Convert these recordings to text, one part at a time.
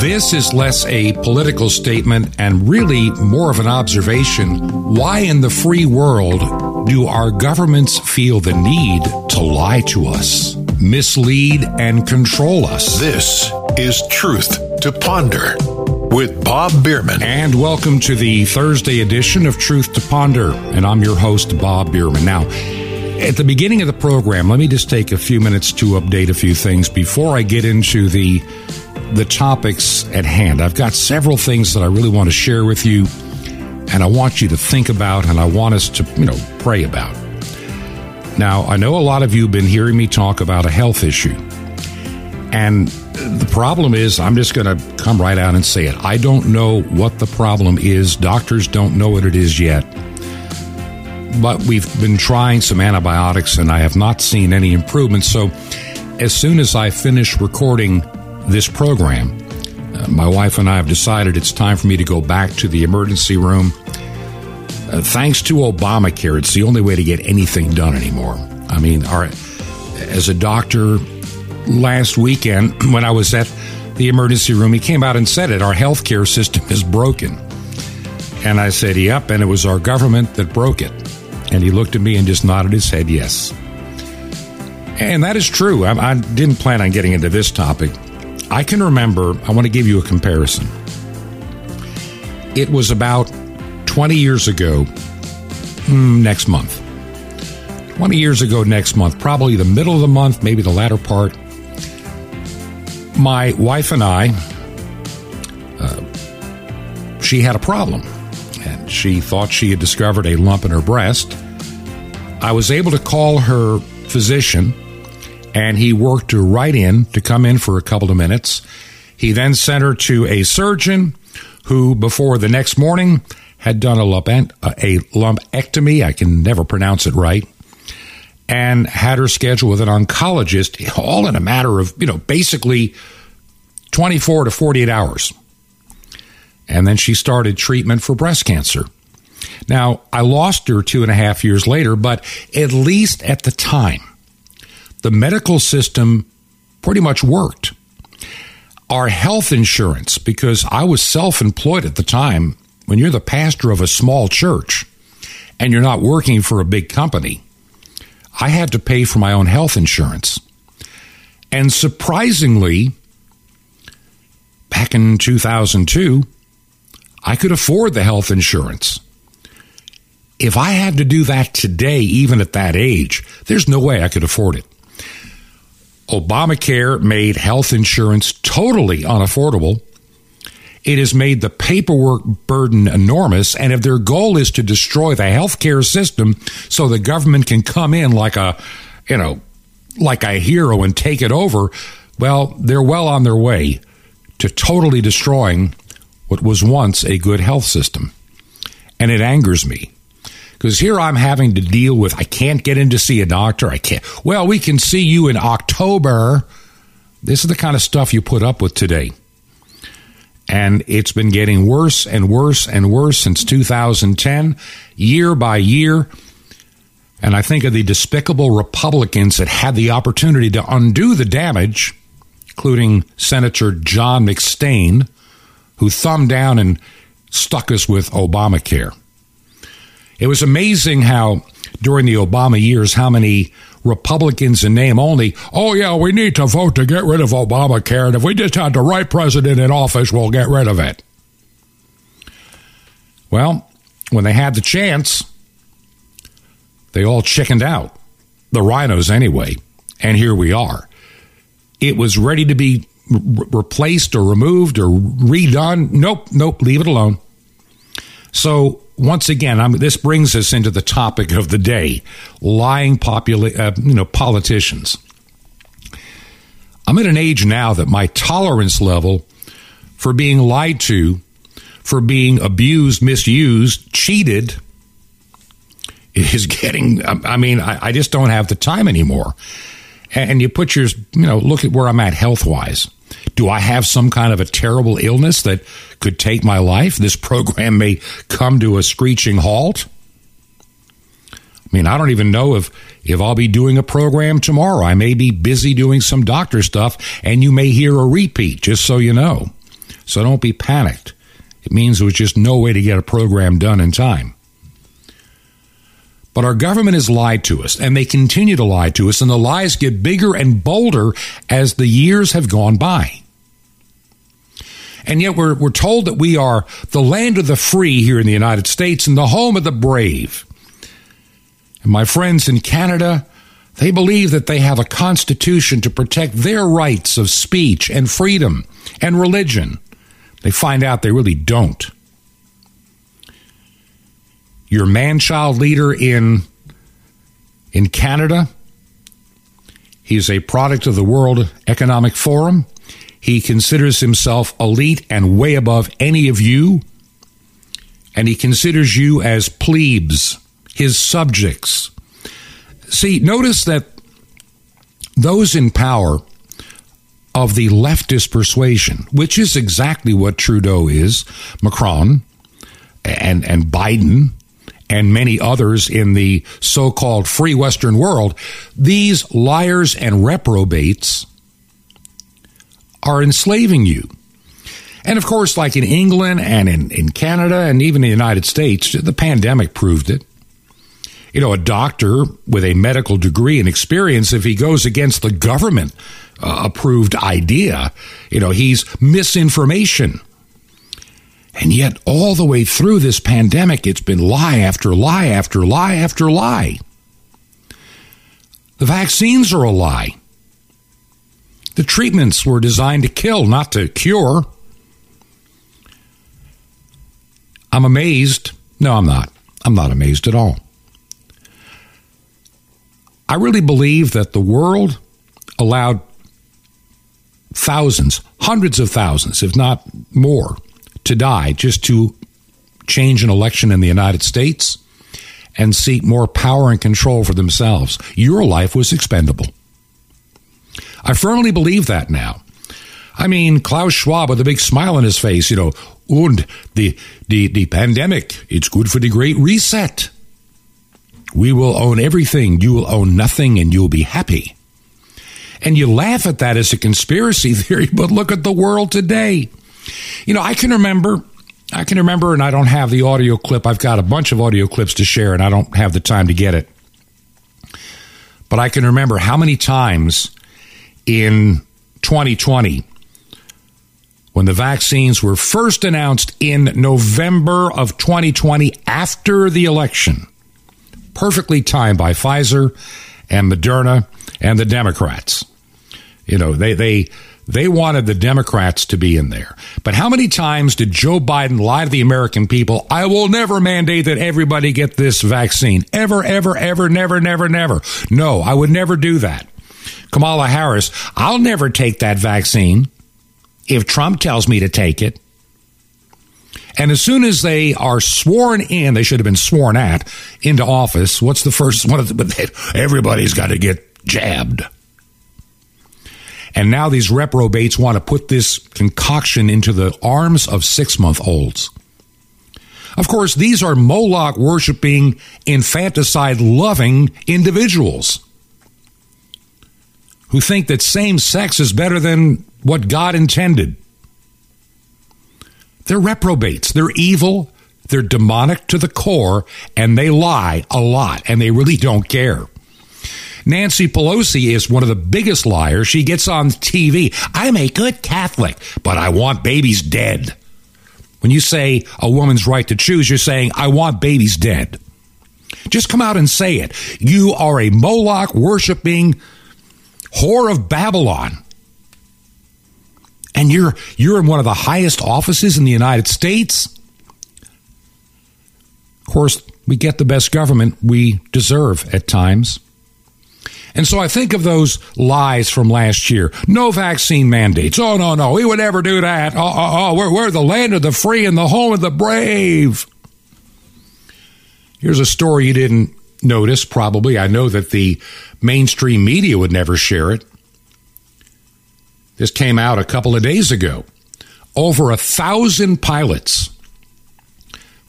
This is less a political statement and really more of an observation. Why in the free world do our governments feel the need to lie to us, mislead, and control us? This is Truth to Ponder with Bob Bierman. And welcome to the Thursday edition of Truth to Ponder. And I'm your host, Bob Bierman. Now, at the beginning of the program, let me just take a few minutes to update a few things before I get into the the topics at hand. I've got several things that I really want to share with you and I want you to think about and I want us to, you know, pray about. Now, I know a lot of you have been hearing me talk about a health issue. And the problem is, I'm just going to come right out and say it. I don't know what the problem is. Doctors don't know what it is yet. But we've been trying some antibiotics and I have not seen any improvement. So, as soon as I finish recording this program, uh, my wife and I have decided it's time for me to go back to the emergency room. Uh, thanks to Obamacare, it's the only way to get anything done anymore. I mean, our, as a doctor last weekend, when I was at the emergency room, he came out and said it our healthcare system is broken. And I said, Yep, and it was our government that broke it. And he looked at me and just nodded his head, Yes. And that is true. I, I didn't plan on getting into this topic. I can remember, I want to give you a comparison. It was about 20 years ago, hmm, next month. 20 years ago, next month, probably the middle of the month, maybe the latter part. My wife and I, uh, she had a problem, and she thought she had discovered a lump in her breast. I was able to call her physician and he worked her right in to come in for a couple of minutes. He then sent her to a surgeon who, before the next morning, had done a, lump- uh, a lumpectomy. I can never pronounce it right. And had her scheduled with an oncologist, all in a matter of, you know, basically 24 to 48 hours. And then she started treatment for breast cancer. Now, I lost her two and a half years later, but at least at the time, the medical system pretty much worked. Our health insurance, because I was self employed at the time, when you're the pastor of a small church and you're not working for a big company, I had to pay for my own health insurance. And surprisingly, back in 2002, I could afford the health insurance. If I had to do that today, even at that age, there's no way I could afford it. Obamacare made health insurance totally unaffordable. It has made the paperwork burden enormous. And if their goal is to destroy the healthcare system so the government can come in like a, you know, like a hero and take it over, well, they're well on their way to totally destroying what was once a good health system. And it angers me because here I'm having to deal with I can't get in to see a doctor. I can't. Well, we can see you in October. This is the kind of stuff you put up with today. And it's been getting worse and worse and worse since 2010, year by year. And I think of the despicable Republicans that had the opportunity to undo the damage, including Senator John McStain, who thumbed down and stuck us with Obamacare. It was amazing how during the Obama years, how many Republicans in name only, oh, yeah, we need to vote to get rid of Obamacare. And if we just had the right president in office, we'll get rid of it. Well, when they had the chance, they all chickened out. The RINOs, anyway. And here we are. It was ready to be re- replaced or removed or redone. Nope, nope, leave it alone. So once again, I'm, this brings us into the topic of the day: lying popula- uh, you know, politicians. I'm at an age now that my tolerance level for being lied to, for being abused, misused, cheated, is getting. I mean, I, I just don't have the time anymore. And you put your, you know, look at where I'm at health wise. Do I have some kind of a terrible illness that could take my life? This program may come to a screeching halt. I mean, I don't even know if if I'll be doing a program tomorrow. I may be busy doing some doctor stuff and you may hear a repeat just so you know. So don't be panicked. It means there was just no way to get a program done in time. But our government has lied to us, and they continue to lie to us, and the lies get bigger and bolder as the years have gone by. And yet we're, we're told that we are the land of the free here in the United States and the home of the brave. And my friends in Canada, they believe that they have a constitution to protect their rights of speech and freedom and religion. They find out they really don't. Your man child leader in, in Canada, he's a product of the World Economic Forum. He considers himself elite and way above any of you. And he considers you as plebes, his subjects. See, notice that those in power of the leftist persuasion, which is exactly what Trudeau is, Macron, and, and Biden, and many others in the so called free Western world, these liars and reprobates are enslaving you. And of course, like in England and in, in Canada and even the United States, the pandemic proved it. You know, a doctor with a medical degree and experience, if he goes against the government uh, approved idea, you know, he's misinformation. And yet, all the way through this pandemic, it's been lie after lie after lie after lie. The vaccines are a lie. The treatments were designed to kill, not to cure. I'm amazed. No, I'm not. I'm not amazed at all. I really believe that the world allowed thousands, hundreds of thousands, if not more, to die just to change an election in the United States and seek more power and control for themselves. Your life was expendable. I firmly believe that now. I mean, Klaus Schwab with a big smile on his face, you know, and the, the, the pandemic, it's good for the great reset. We will own everything, you will own nothing, and you'll be happy. And you laugh at that as a conspiracy theory, but look at the world today. You know, I can remember, I can remember, and I don't have the audio clip. I've got a bunch of audio clips to share, and I don't have the time to get it. But I can remember how many times in 2020, when the vaccines were first announced in November of 2020 after the election, perfectly timed by Pfizer and Moderna and the Democrats. You know, they, they, they wanted the Democrats to be in there. But how many times did Joe Biden lie to the American people? I will never mandate that everybody get this vaccine. Ever, ever, ever, never, never, never. No, I would never do that. Kamala Harris, I'll never take that vaccine if Trump tells me to take it. And as soon as they are sworn in, they should have been sworn at into office. What's the first one of the, everybody's got to get jabbed. And now these reprobates want to put this concoction into the arms of six month olds. Of course, these are Moloch worshiping, infanticide loving individuals who think that same sex is better than what God intended. They're reprobates. They're evil. They're demonic to the core, and they lie a lot, and they really don't care. Nancy Pelosi is one of the biggest liars. She gets on TV. I'm a good Catholic, but I want babies dead. When you say a woman's right to choose, you're saying, I want babies dead. Just come out and say it. You are a Moloch worshiping whore of Babylon. And you're you're in one of the highest offices in the United States. Of course, we get the best government we deserve at times. And so I think of those lies from last year. No vaccine mandates. Oh, no, no. We would never do that. Oh, oh, oh. We're, we're the land of the free and the home of the brave. Here's a story you didn't notice, probably. I know that the mainstream media would never share it. This came out a couple of days ago. Over a thousand pilots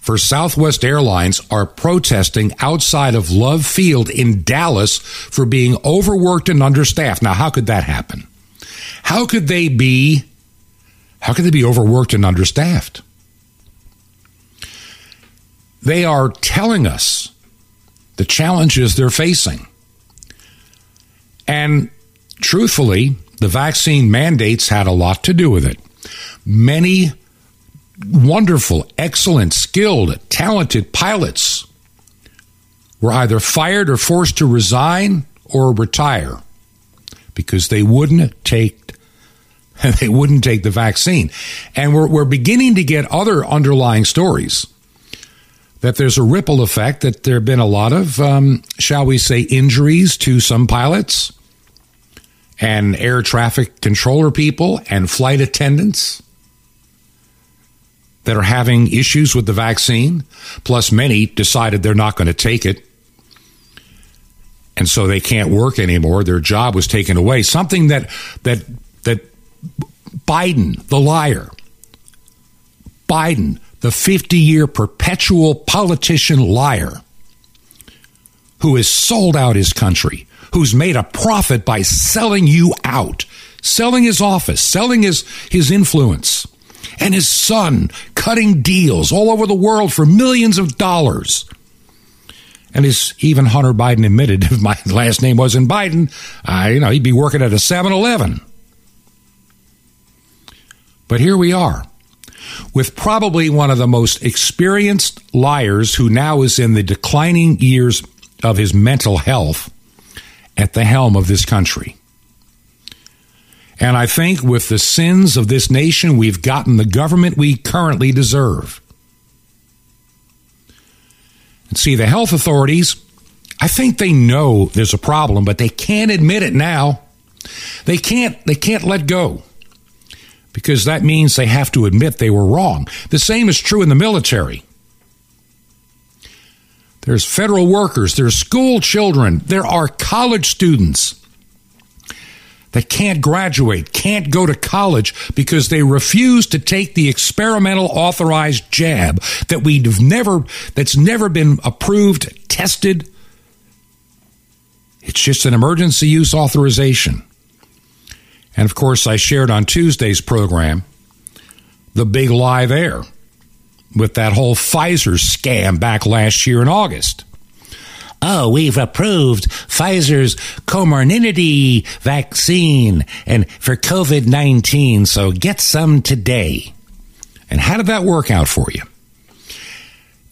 for Southwest Airlines are protesting outside of Love Field in Dallas for being overworked and understaffed. Now, how could that happen? How could they be How could they be overworked and understaffed? They are telling us the challenges they're facing. And truthfully, the vaccine mandates had a lot to do with it. Many wonderful, excellent, skilled, talented pilots were either fired or forced to resign or retire because they wouldn't take they wouldn't take the vaccine. And we're, we're beginning to get other underlying stories that there's a ripple effect, that there have been a lot of, um, shall we say, injuries to some pilots and air traffic controller people and flight attendants that are having issues with the vaccine. Plus, many decided they're not going to take it. And so they can't work anymore. Their job was taken away. Something that, that, that Biden, the liar, Biden, the 50 year perpetual politician liar, who has sold out his country, who's made a profit by selling you out, selling his office, selling his, his influence, and his son cutting deals all over the world for millions of dollars. And as even Hunter Biden admitted, if my last name wasn't Biden, I, you know, he'd be working at a 7 Eleven. But here we are with probably one of the most experienced liars who now is in the declining years of his mental health at the helm of this country. And I think with the sins of this nation, we've gotten the government we currently deserve. And see, the health authorities, I think they know there's a problem, but they can't admit it now. They can't, they can't let go because that means they have to admit they were wrong. The same is true in the military. There's federal workers, there's school children, there are college students that can't graduate, can't go to college because they refuse to take the experimental authorized jab that we've never that's never been approved, tested. It's just an emergency use authorization. And of course, I shared on Tuesday's program the big lie there with that whole Pfizer scam back last year in August. Oh, we've approved Pfizer's Comirnaty vaccine and for COVID 19, so get some today. And how did that work out for you?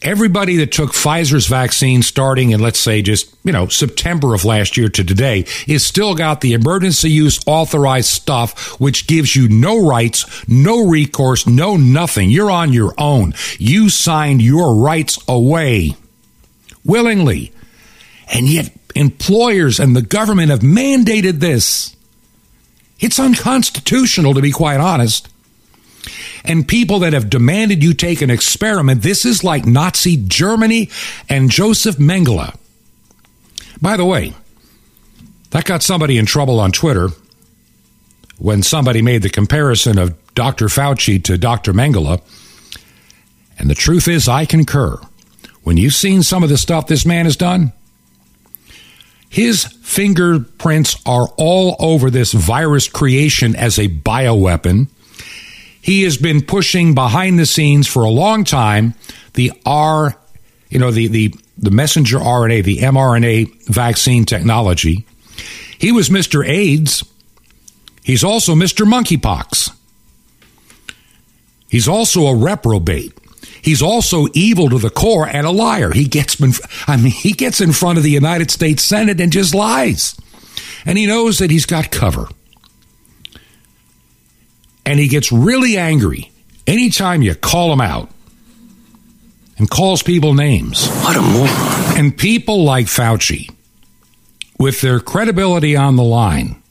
everybody that took Pfizer's vaccine starting in, let's say, just, you know, September of last year to today is still got the emergency use authorized stuff, which gives you no rights, no recourse, no nothing. You're on your own. You signed your rights away willingly. And yet employers and the government have mandated this. It's unconstitutional, to be quite honest and people that have demanded you take an experiment. This is like Nazi Germany and Joseph Mengele. By the way, that got somebody in trouble on Twitter when somebody made the comparison of Dr. Fauci to Dr. Mengele. And the truth is, I concur. When you've seen some of the stuff this man has done, his fingerprints are all over this virus creation as a bioweapon he has been pushing behind the scenes for a long time the R, you know, the, the, the messenger RNA, the mRNA vaccine technology. He was Mr. AIDS. He's also Mr. Monkeypox. He's also a reprobate. He's also evil to the core and a liar. He gets, I mean, he gets in front of the United States Senate and just lies. And he knows that he's got cover and he gets really angry anytime you call him out and calls people names. What a moron. And people like Fauci, with their credibility on the line,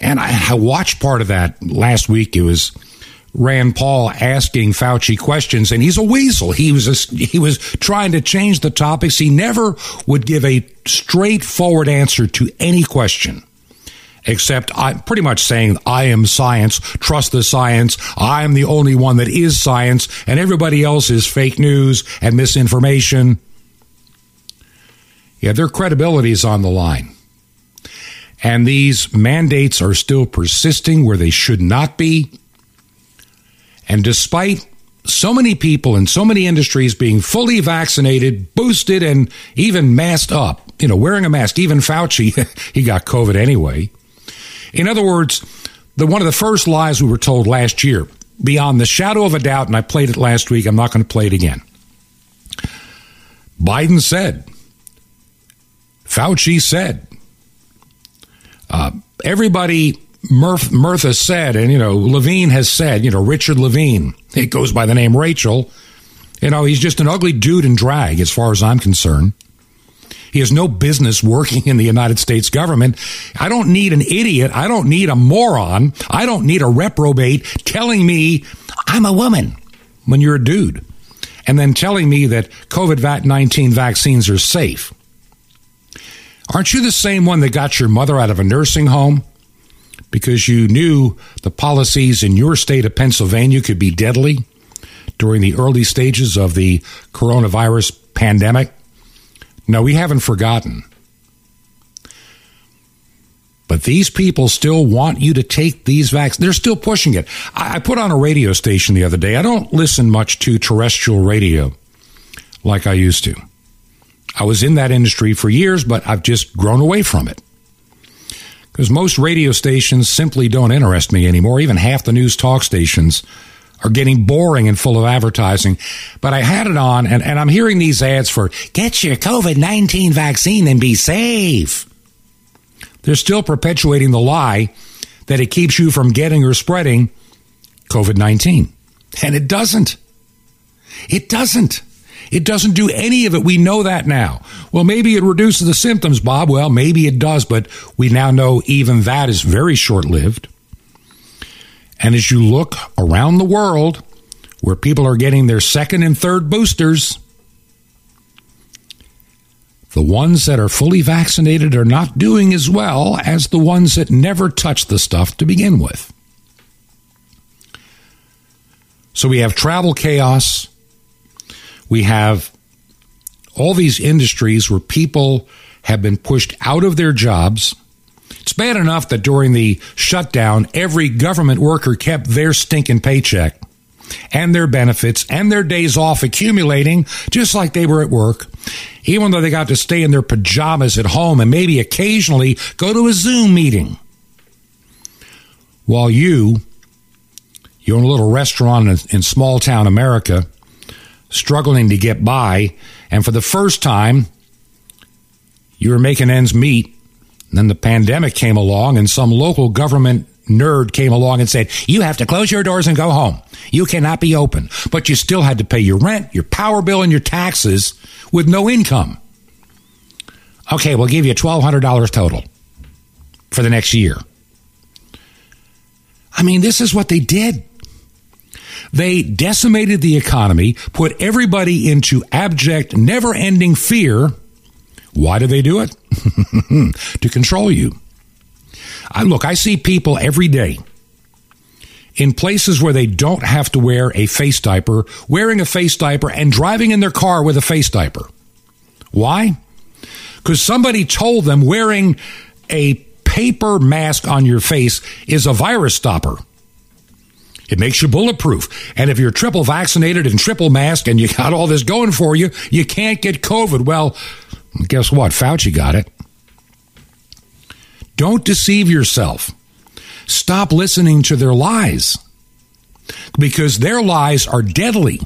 and I, I watched part of that last week. It was Rand Paul asking Fauci questions, and he's a weasel. He was a, he was trying to change the topics. He never would give a straightforward answer to any question except I'm pretty much saying I am science, trust the science, I am the only one that is science, and everybody else is fake news and misinformation. Yeah, their credibility is on the line. And these mandates are still persisting where they should not be. And despite so many people in so many industries being fully vaccinated, boosted, and even masked up, you know, wearing a mask, even Fauci, he got COVID anyway. In other words, the one of the first lies we were told last year, beyond the shadow of a doubt, and I played it last week, I'm not going to play it again. Biden said, Fauci said, uh, everybody Murph, Murtha said, and you know, Levine has said, you know, Richard Levine, it goes by the name Rachel. You know, he's just an ugly dude in drag, as far as I'm concerned. He has no business working in the United States government. I don't need an idiot. I don't need a moron. I don't need a reprobate telling me I'm a woman when you're a dude and then telling me that COVID 19 vaccines are safe. Aren't you the same one that got your mother out of a nursing home? Because you knew the policies in your state of Pennsylvania could be deadly during the early stages of the coronavirus pandemic? No, we haven't forgotten. But these people still want you to take these vaccines. They're still pushing it. I put on a radio station the other day. I don't listen much to terrestrial radio like I used to. I was in that industry for years, but I've just grown away from it because most radio stations simply don't interest me anymore. Even half the news talk stations are getting boring and full of advertising. But I had it on, and, and I'm hearing these ads for get your COVID 19 vaccine and be safe. They're still perpetuating the lie that it keeps you from getting or spreading COVID 19. And it doesn't. It doesn't. It doesn't do any of it. We know that now. Well, maybe it reduces the symptoms, Bob. Well, maybe it does, but we now know even that is very short lived. And as you look around the world where people are getting their second and third boosters, the ones that are fully vaccinated are not doing as well as the ones that never touched the stuff to begin with. So we have travel chaos. We have all these industries where people have been pushed out of their jobs. It's bad enough that during the shutdown, every government worker kept their stinking paycheck and their benefits and their days off accumulating just like they were at work, even though they got to stay in their pajamas at home and maybe occasionally go to a Zoom meeting. While you, you own a little restaurant in, in small town America, struggling to get by, and for the first time, you were making ends meet. And then the pandemic came along, and some local government nerd came along and said, You have to close your doors and go home. You cannot be open. But you still had to pay your rent, your power bill, and your taxes with no income. Okay, we'll give you $1,200 total for the next year. I mean, this is what they did. They decimated the economy, put everybody into abject, never ending fear. Why do they do it? to control you. I, look, I see people every day in places where they don't have to wear a face diaper, wearing a face diaper and driving in their car with a face diaper. Why? Because somebody told them wearing a paper mask on your face is a virus stopper. It makes you bulletproof. And if you're triple vaccinated and triple masked and you got all this going for you, you can't get COVID. Well, guess what? Fauci got it. Don't deceive yourself. Stop listening to their lies because their lies are deadly.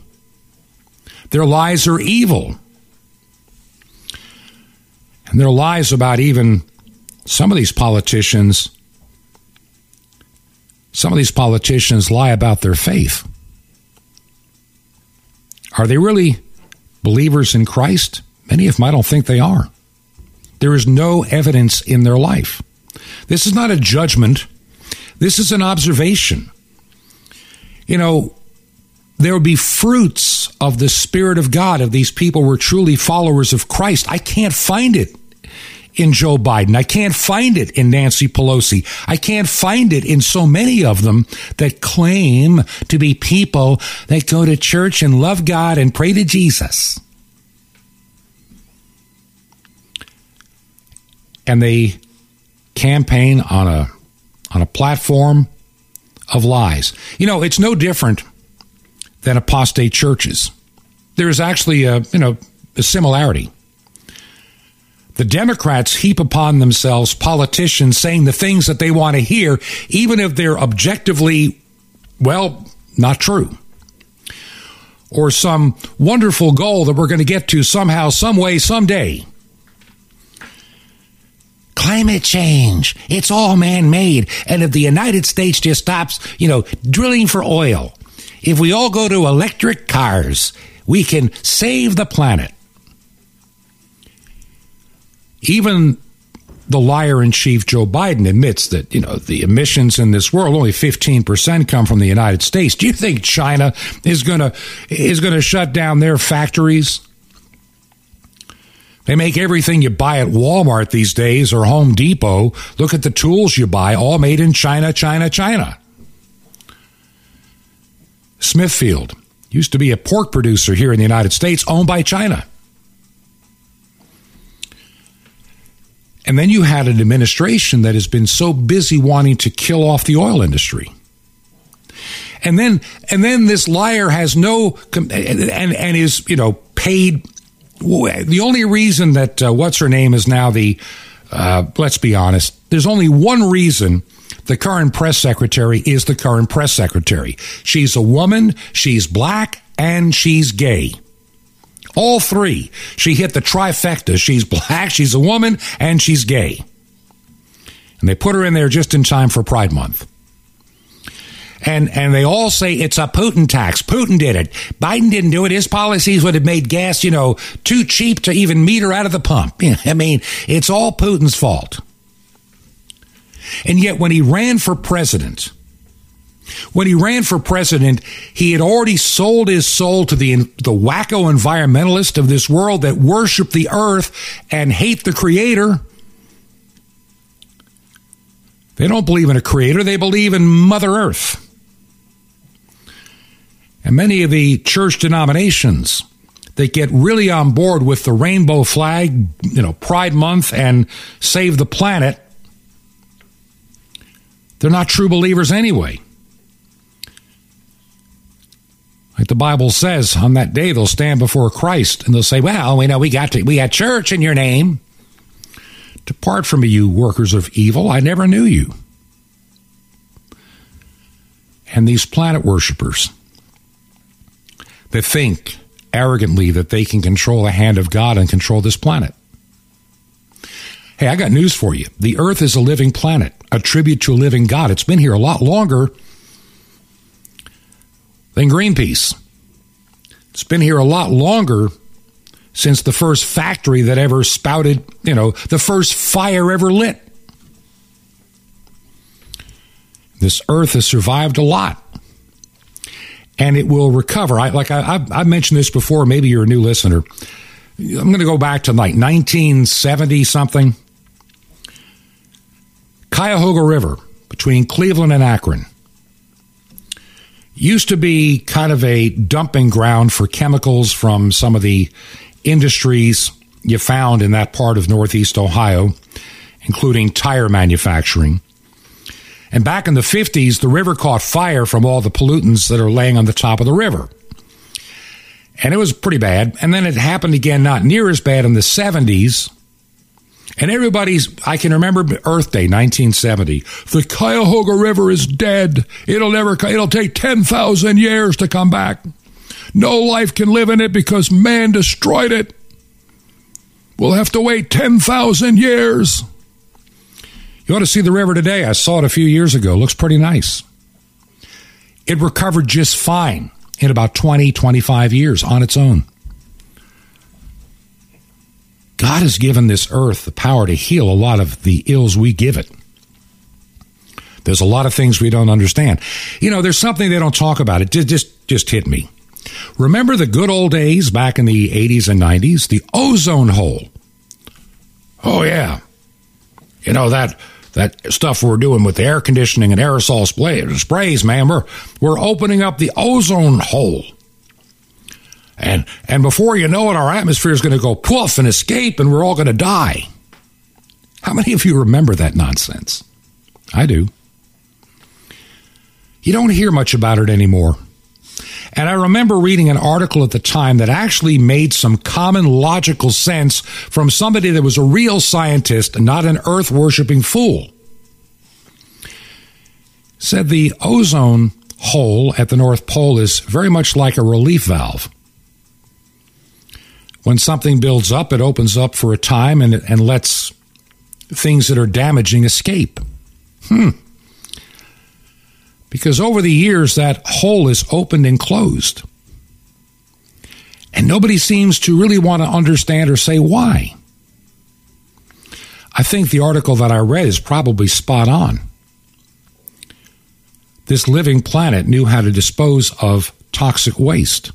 Their lies are evil. And their lies about even some of these politicians some of these politicians lie about their faith. Are they really believers in Christ? Many of them I don't think they are. There is no evidence in their life. This is not a judgment. This is an observation. You know, there would be fruits of the Spirit of God if these people were truly followers of Christ. I can't find it in Joe Biden. I can't find it in Nancy Pelosi. I can't find it in so many of them that claim to be people that go to church and love God and pray to Jesus. And they campaign on a on a platform of lies. You know, it's no different than apostate churches. There is actually a, you know, a similarity. The Democrats heap upon themselves politicians saying the things that they want to hear, even if they're objectively, well, not true. Or some wonderful goal that we're going to get to somehow, some way, someday. Climate change. It's all man made. And if the United States just stops, you know, drilling for oil, if we all go to electric cars, we can save the planet. Even the liar in chief Joe Biden admits that, you know, the emissions in this world only 15% come from the United States. Do you think China is going to is going to shut down their factories? They make everything you buy at Walmart these days or Home Depot. Look at the tools you buy, all made in China, China, China. Smithfield used to be a pork producer here in the United States, owned by China. And then you had an administration that has been so busy wanting to kill off the oil industry. And then, and then this liar has no, and, and is, you know, paid. The only reason that, uh, what's her name is now the, uh, let's be honest, there's only one reason the current press secretary is the current press secretary. She's a woman, she's black, and she's gay. All three. She hit the trifecta. She's black, she's a woman, and she's gay. And they put her in there just in time for Pride Month. And and they all say it's a Putin tax. Putin did it. Biden didn't do it. His policies would have made gas, you know, too cheap to even meet her out of the pump. I mean, it's all Putin's fault. And yet when he ran for president, when he ran for president, he had already sold his soul to the, the wacko environmentalists of this world that worship the earth and hate the creator. They don't believe in a creator, they believe in Mother Earth. And many of the church denominations that get really on board with the rainbow flag, you know, Pride Month and Save the Planet, they're not true believers anyway. Like the Bible says, on that day they'll stand before Christ and they'll say, "Well, we know we got to, we had church in your name. Depart from me, you workers of evil. I never knew you." And these planet worshippers that think arrogantly that they can control the hand of God and control this planet. Hey, I got news for you. The earth is a living planet, a tribute to a living God. It's been here a lot longer than Greenpeace. It's been here a lot longer since the first factory that ever spouted, you know, the first fire ever lit. This earth has survived a lot. And it will recover. I, like I, I've mentioned this before. Maybe you're a new listener. I'm going to go back to like 1970 something. Cuyahoga River between Cleveland and Akron used to be kind of a dumping ground for chemicals from some of the industries you found in that part of Northeast Ohio, including tire manufacturing. And back in the 50s, the river caught fire from all the pollutants that are laying on the top of the river. And it was pretty bad. And then it happened again, not near as bad in the 70s and everybody's, I can remember Earth Day, 1970. The Cuyahoga River is dead. It'll never, it'll take 10,000 years to come back. No life can live in it because man destroyed it. We'll have to wait 10,000 years. You ought to see the river today. I saw it a few years ago. Looks pretty nice. It recovered just fine in about 20, 25 years on its own. God has given this earth the power to heal a lot of the ills we give it. There's a lot of things we don't understand. You know, there's something they don't talk about. It just just, just hit me. Remember the good old days back in the 80s and 90s? The ozone hole. Oh yeah. You know that that stuff we're doing with the air conditioning and aerosol sprays, man. We're we're opening up the ozone hole. And, and before you know it, our atmosphere is going to go poof and escape and we're all going to die. How many of you remember that nonsense? I do. You don't hear much about it anymore. And I remember reading an article at the time that actually made some common logical sense from somebody that was a real scientist not an earth worshiping fool. Said the ozone hole at the North Pole is very much like a relief valve. When something builds up, it opens up for a time and, and lets things that are damaging escape. Hmm because over the years that hole is opened and closed. And nobody seems to really want to understand or say why. I think the article that I read is probably spot on. This living planet knew how to dispose of toxic waste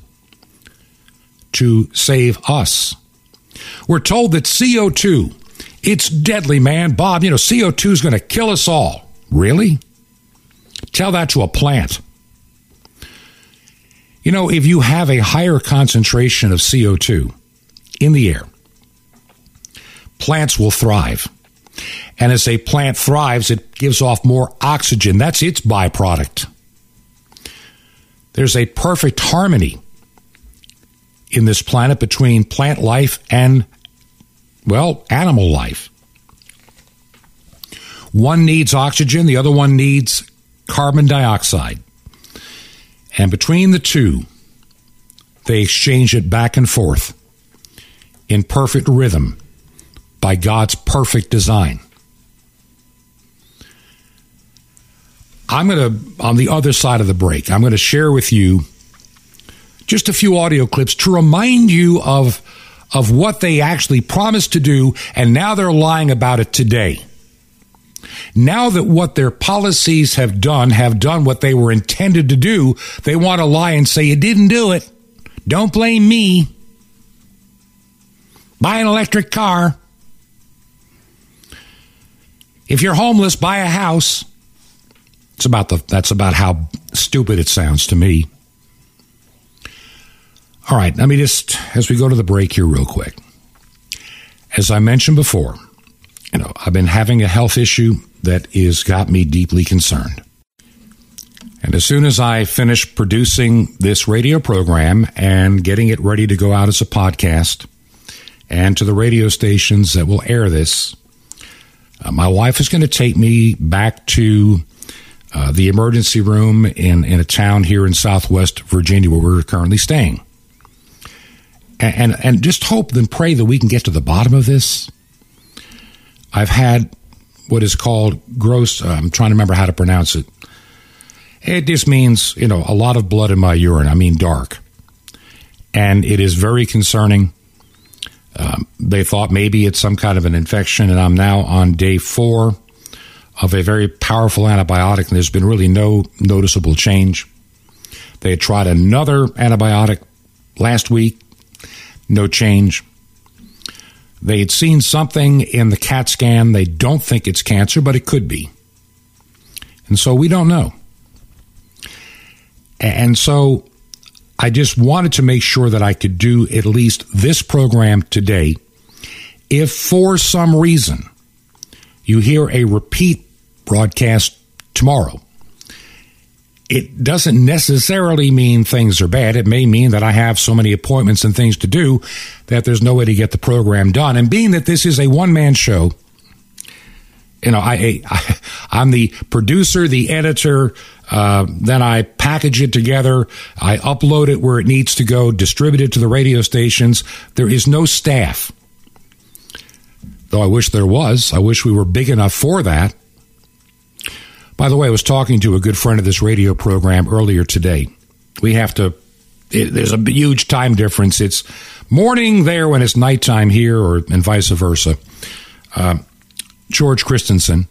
to save us. We're told that CO2, it's deadly, man. Bob, you know, CO2 is going to kill us all. Really? Tell that to a plant. You know, if you have a higher concentration of CO2 in the air, plants will thrive. And as a plant thrives, it gives off more oxygen. That's its byproduct. There's a perfect harmony in this planet between plant life and, well, animal life. One needs oxygen, the other one needs carbon dioxide. And between the two, they exchange it back and forth in perfect rhythm by God's perfect design. I'm going to, on the other side of the break, I'm going to share with you just a few audio clips to remind you of, of what they actually promised to do, and now they're lying about it today. Now that what their policies have done have done what they were intended to do, they want to lie and say, You didn't do it. Don't blame me. Buy an electric car. If you're homeless, buy a house. It's about the that's about how stupid it sounds to me. All right, let me just as we go to the break here real quick. As I mentioned before, you know, I've been having a health issue that is got me deeply concerned. And as soon as I finish producing this radio program and getting it ready to go out as a podcast and to the radio stations that will air this, uh, my wife is going to take me back to uh, the emergency room in, in a town here in Southwest Virginia where we're currently staying. And, and, just hope and pray that we can get to the bottom of this I've had what is called gross, uh, I'm trying to remember how to pronounce it. It just means, you know, a lot of blood in my urine. I mean, dark. And it is very concerning. Um, they thought maybe it's some kind of an infection, and I'm now on day four of a very powerful antibiotic, and there's been really no noticeable change. They had tried another antibiotic last week, no change. They had seen something in the CAT scan. They don't think it's cancer, but it could be. And so we don't know. And so I just wanted to make sure that I could do at least this program today. If for some reason you hear a repeat broadcast tomorrow, it doesn't necessarily mean things are bad. It may mean that I have so many appointments and things to do that there's no way to get the program done. And being that this is a one man show, you know, I, I I'm the producer, the editor. Uh, then I package it together. I upload it where it needs to go, distribute it to the radio stations. There is no staff, though. I wish there was. I wish we were big enough for that. By the way, I was talking to a good friend of this radio program earlier today. We have to, it, there's a huge time difference. It's morning there when it's nighttime here, or and vice versa. Uh, George Christensen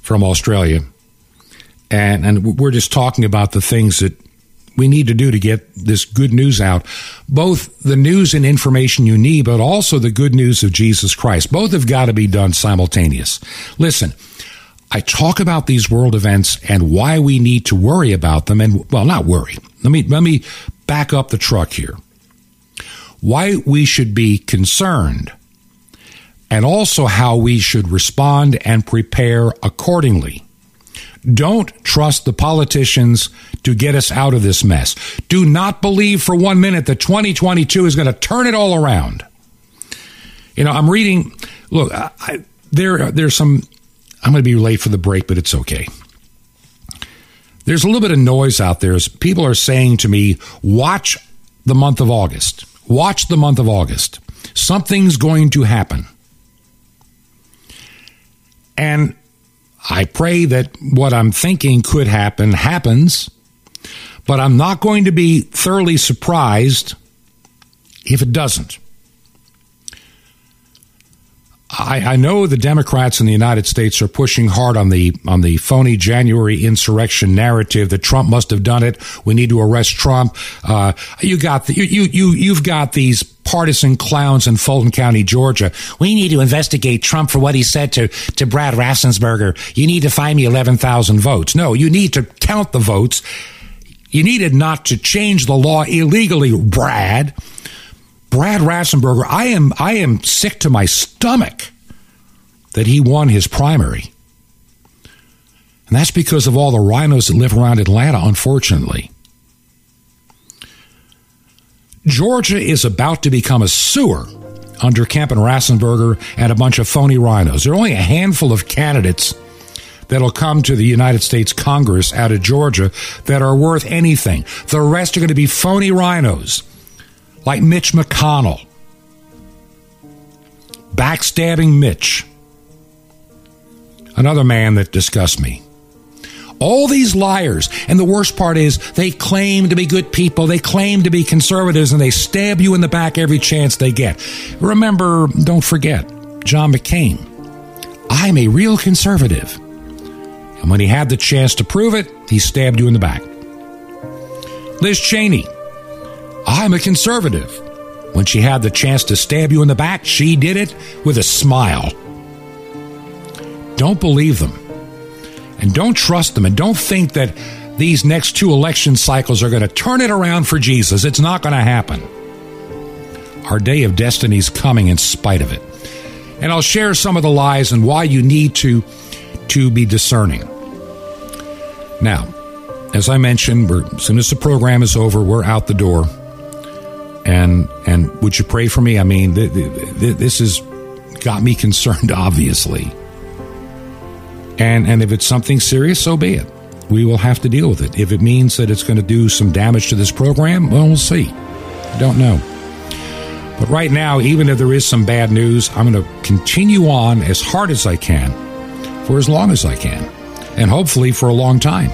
from Australia, and and we're just talking about the things that we need to do to get this good news out. Both the news and information you need, but also the good news of Jesus Christ. Both have got to be done simultaneous. Listen, I talk about these world events and why we need to worry about them and well not worry. Let me let me back up the truck here. Why we should be concerned and also how we should respond and prepare accordingly. Don't trust the politicians to get us out of this mess. Do not believe for one minute that 2022 is going to turn it all around. You know, I'm reading. Look, I, there, there's some. I'm going to be late for the break, but it's okay. There's a little bit of noise out there people are saying to me, "Watch the month of August. Watch the month of August. Something's going to happen." And I pray that what I'm thinking could happen happens, but I'm not going to be thoroughly surprised if it doesn't. I, I, know the Democrats in the United States are pushing hard on the on the phony January insurrection narrative that Trump must have done it. We need to arrest Trump. Uh, you got the, you you you you've got these partisan clowns in Fulton County, Georgia. We need to investigate Trump for what he said to to Brad Raffensperger. You need to find me eleven thousand votes. No, you need to count the votes. You needed not to change the law illegally, Brad. Brad Raffensperger, I am I am sick to my stomach that he won his primary. And that's because of all the RINOs that live around Atlanta, unfortunately. Georgia is about to become a sewer under Kemp and Raffensperger and a bunch of phony RINOs. There are only a handful of candidates that'll come to the United States Congress out of Georgia that are worth anything. The rest are going to be phony RINOs like Mitch McConnell, backstabbing Mitch, another man that disgusts me. All these liars, and the worst part is they claim to be good people, they claim to be conservatives, and they stab you in the back every chance they get. Remember, don't forget, John McCain. I'm a real conservative. And when he had the chance to prove it, he stabbed you in the back. Liz Cheney. I'm a conservative. When she had the chance to stab you in the back, she did it with a smile. Don't believe them. And don't trust them. And don't think that these next two election cycles are going to turn it around for Jesus. It's not going to happen. Our day of destiny is coming in spite of it. And I'll share some of the lies and why you need to, to be discerning. Now, as I mentioned, as soon as the program is over, we're out the door and and would you pray for me? I mean, th- th- this has got me concerned, obviously. And and if it's something serious, so be it. We will have to deal with it. If it means that it's going to do some damage to this program, well, we'll see. I don't know. But right now, even if there is some bad news, I'm going to continue on as hard as I can for as long as I can, and hopefully for a long time.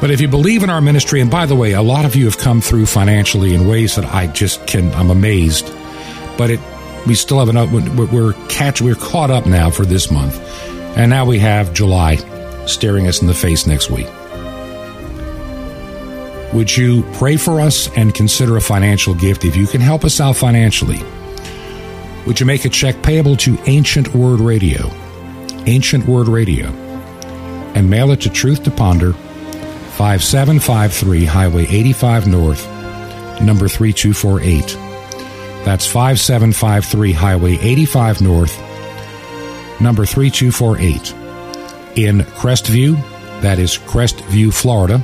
But if you believe in our ministry, and by the way, a lot of you have come through financially in ways that I just can, I'm amazed. But it, we still have enough, we're catch, we're caught up now for this month. And now we have July staring us in the face next week. Would you pray for us and consider a financial gift if you can help us out financially? Would you make a check payable to Ancient Word Radio, Ancient Word Radio, and mail it to Truth to Ponder, 5753 Highway 85 North, number 3248. That's 5753 Highway 85 North, number 3248. In Crestview, that is Crestview, Florida.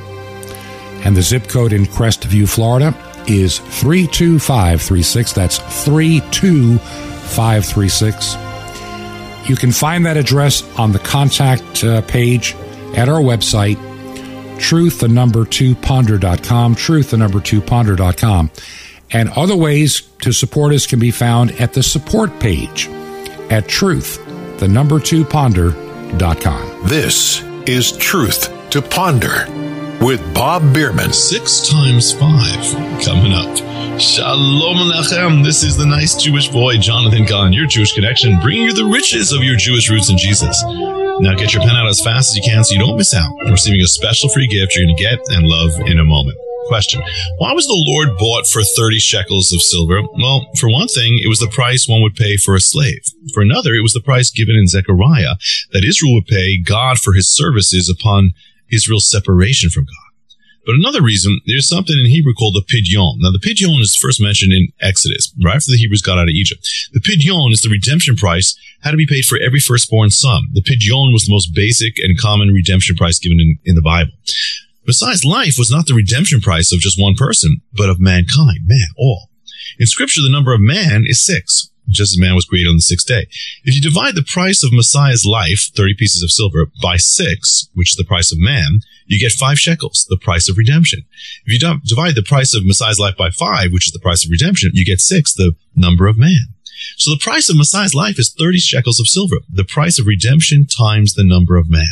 And the zip code in Crestview, Florida is 32536. That's 32536. You can find that address on the contact uh, page at our website, truth, the number two ponder.com, truth, the number two ponder.com. And other ways to support us can be found at the support page at truth, the number two ponder.com. This is Truth to Ponder with Bob Bierman. Six times five coming up. Shalom Aleichem. This is the nice Jewish boy, Jonathan Cahn, your Jewish connection, bringing you the riches of your Jewish roots in Jesus. Now get your pen out as fast as you can so you don't miss out on receiving a special free gift you're going to get and love in a moment. Question. Why was the Lord bought for 30 shekels of silver? Well, for one thing, it was the price one would pay for a slave. For another, it was the price given in Zechariah that Israel would pay God for his services upon Israel's separation from God. But another reason, there's something in Hebrew called the pidyon. Now, the pidyon is first mentioned in Exodus, right after the Hebrews got out of Egypt. The pidyon is the redemption price had to be paid for every firstborn son. The pidyon was the most basic and common redemption price given in, in the Bible. Besides, life was not the redemption price of just one person, but of mankind, man, all. In scripture, the number of man is six just as man was created on the sixth day. If you divide the price of Messiah's life, 30 pieces of silver, by six, which is the price of man, you get five shekels, the price of redemption. If you divide the price of Messiah's life by five, which is the price of redemption, you get six, the number of man. So the price of Messiah's life is 30 shekels of silver, the price of redemption times the number of man.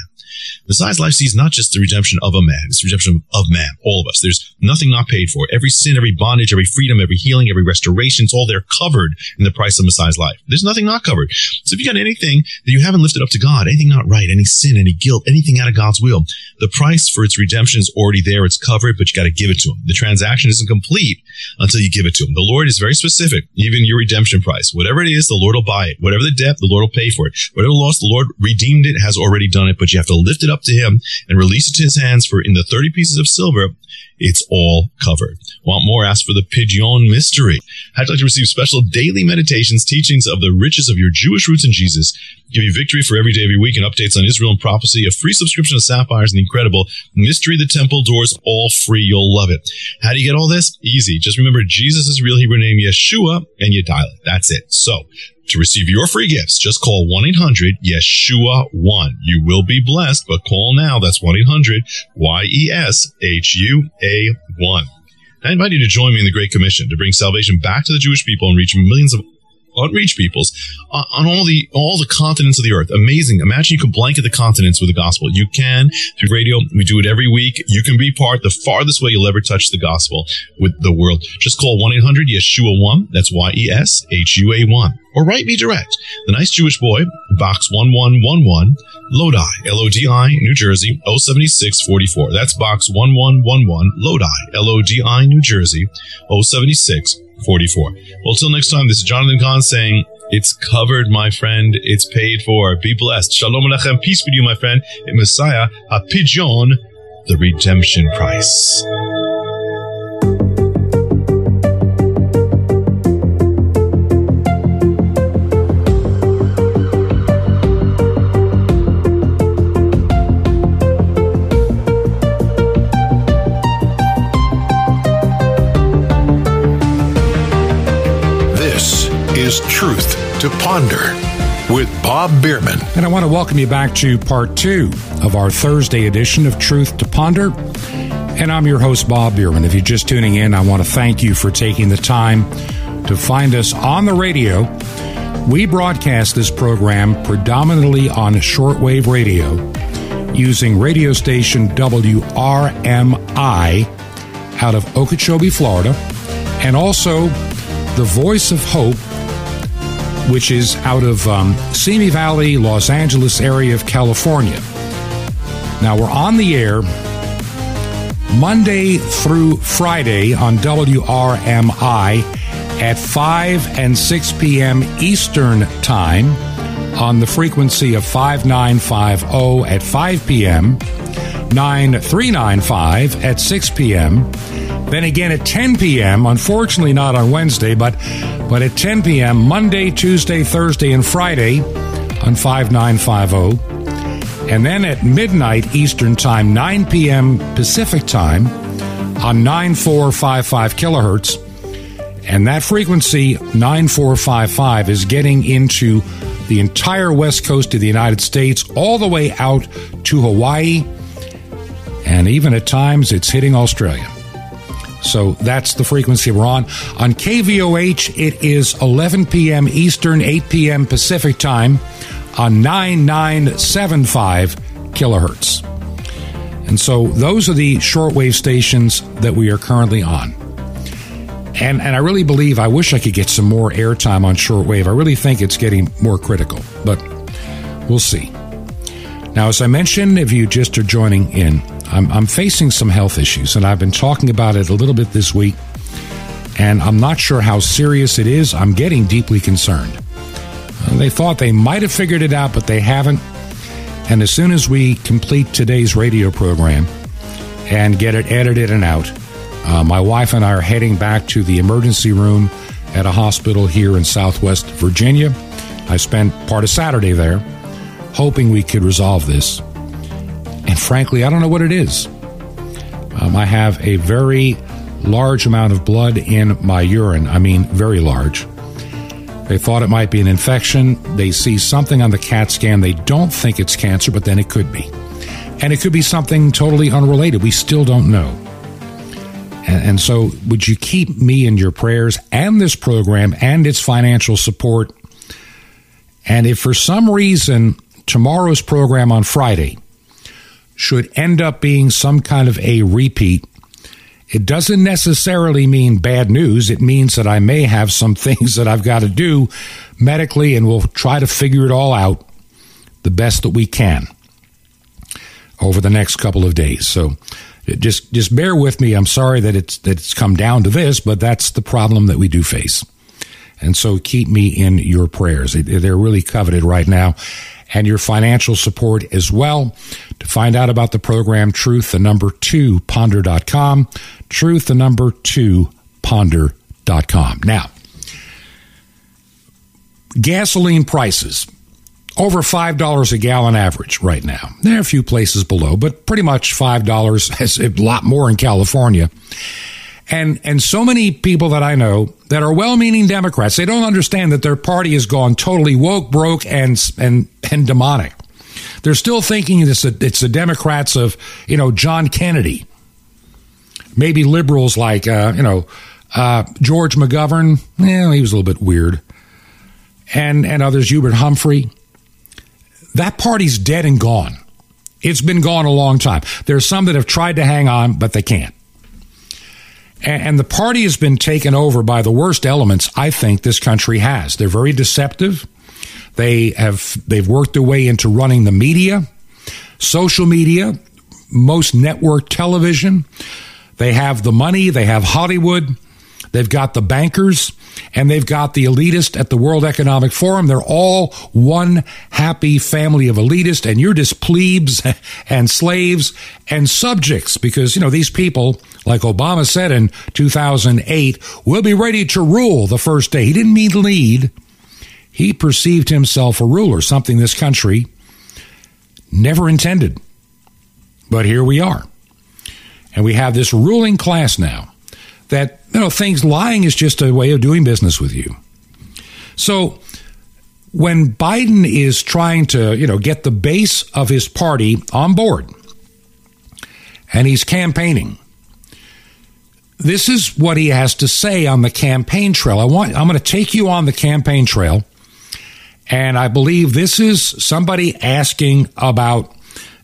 Messiah's life sees not just the redemption of a man, it's the redemption of man, all of us. There's nothing not paid for. Every sin, every bondage, every freedom, every healing, every restoration, it's all there covered in the price of Messiah's life. There's nothing not covered. So if you got anything that you haven't lifted up to God, anything not right, any sin, any guilt, anything out of God's will, the price for its redemption is already there. It's covered, but you got to give it to him. The transaction isn't complete until you give it to him. The Lord is very specific. Even your redemption price, whatever it is, the Lord will buy it. Whatever the debt, the Lord will pay for it. Whatever loss, the Lord redeemed it, has already done it, but you have to lift it up to him and release it to his hands for in the 30 pieces of silver, it's all covered. Want more? Ask for the Pidyon Mystery. I'd you like to receive special daily meditations, teachings of the riches of your Jewish roots in Jesus, give you victory for every day, every week, and updates on Israel and prophecy, a free subscription to Sapphires and the Incredible, Mystery of the Temple Doors, all free. You'll love it. How do you get all this? Easy. Just remember Jesus' is real Hebrew name, Yeshua, and you dial it. That's it. So, to receive your free gifts, just call 1-800-YESHUA-1. You will be blessed, but call now. That's 1-800-Y-E-S-H-U-A-1. I invite you to join me in the Great Commission to bring salvation back to the Jewish people and reach millions of unreached peoples on, on, all the all the continents of the earth. Amazing. Imagine you can blanket the continents with the gospel. You can through radio. We do it every week. You can be part the farthest way you'll ever touch the gospel with the world. Just call 1-800-YESHUA-1. That's Y-E-S-H-U-A-1. Or write me direct. The Nice Jewish Boy, Box 1111, Lodi, L-O-D-I, New Jersey, 07644. That's Box 1111, Lodi, L-O-D-I, New Jersey, 076 44. Well, till next time, this is Jonathan Cahn saying, it's covered, my friend. It's paid for. Be blessed. Shalom Aleichem. Peace to you, my friend. In Messiah, a pidyon, the redemption price. Is Truth to Ponder with Bob Bierman. And I want to welcome you back to part two of our Thursday edition of Truth to Ponder. And I'm your host, Bob Bierman. If you're just tuning in, I want to thank you for taking the time to find us on the radio. We broadcast this program predominantly on shortwave radio using radio station WRMI out of Okeechobee, Florida, and also the Voice of Hope which is out of um, Simi Valley, Los Angeles area of California. Now we're on the air Monday through Friday on WRMI at 5 and 6 p.m. Eastern Time on the frequency of 5950 at 5 p.m., 9395 at 6 p.m., then again at 10 p.m., unfortunately not on Wednesday, but, but at 10 p.m., Monday, Tuesday, Thursday, and Friday on 5950. And then at midnight Eastern Time, 9 p.m. Pacific Time on 9455 kilohertz. And that frequency, 9455, is getting into the entire west coast of the United States, all the way out to Hawaii, and even at times it's hitting Australia. So that's the frequency we're on. On KVOH, it is 11 p.m. Eastern, 8 p.m. Pacific time on 9975 kilohertz. And so those are the shortwave stations that we are currently on. And, and I really believe, I wish I could get some more airtime on shortwave. I really think it's getting more critical, but we'll see. Now, as I mentioned, if you just are joining in, I'm, I'm facing some health issues, and I've been talking about it a little bit this week, and I'm not sure how serious it is. I'm getting deeply concerned. Uh, they thought they might have figured it out, but they haven't. And as soon as we complete today's radio program, and get it edited and out. Uh, my wife and I are heading back to the emergency room at a hospital here in Southwest Virginia. I spent part of Saturday there, hoping we could resolve this. And frankly, I don't know what it is. Um, I have a very large amount of blood in my urine. I mean, very large. They thought it might be an infection. They see something on the CAT scan. They don't think it's cancer, but then it could be. And it could be something totally unrelated. We still don't know. And, and so, would you keep me in your prayers and this program and its financial support? And if for some reason tomorrow's program on Friday should end up being some kind of a repeat, it doesn't necessarily mean bad news. It means that I may have some things that I've got to do medically, and we'll try to figure it all out the best that we can over the next couple of days. So just just bear with me. I'm sorry that it's that it's come down to this, but that's the problem that we do face. And so keep me in your prayers. They're really coveted right now. And your financial support as well. Find out about the program, truth, the number two, ponder.com. Truth, the number two, ponder.com. Now, gasoline prices over $5 a gallon average right now. There are a few places below, but pretty much $5 is a lot more in California. And, and so many people that I know that are well-meaning Democrats, they don't understand that their party has gone totally woke, broke, and, and, and demonic. They're still thinking it's, a, it's the Democrats of, you know, John Kennedy. Maybe liberals like, uh, you know, uh, George McGovern. He was a little bit weird. And, and others, Hubert Humphrey. That party's dead and gone. It's been gone a long time. There's some that have tried to hang on, but they can't. And the party has been taken over by the worst elements I think this country has. They're very deceptive. They have they've worked their way into running the media, social media, most network television. They have the money, they have Hollywood, they've got the bankers, and they've got the elitist at the World Economic Forum. They're all one happy family of elitist, and you're just plebes and slaves and subjects because, you know, these people, like Obama said in 2008, will be ready to rule the first day. He didn't mean lead. He perceived himself a ruler, something this country never intended. But here we are. And we have this ruling class now that you know things lying is just a way of doing business with you. So when Biden is trying to, you know, get the base of his party on board and he's campaigning, this is what he has to say on the campaign trail. I want I'm going to take you on the campaign trail and I believe this is somebody asking about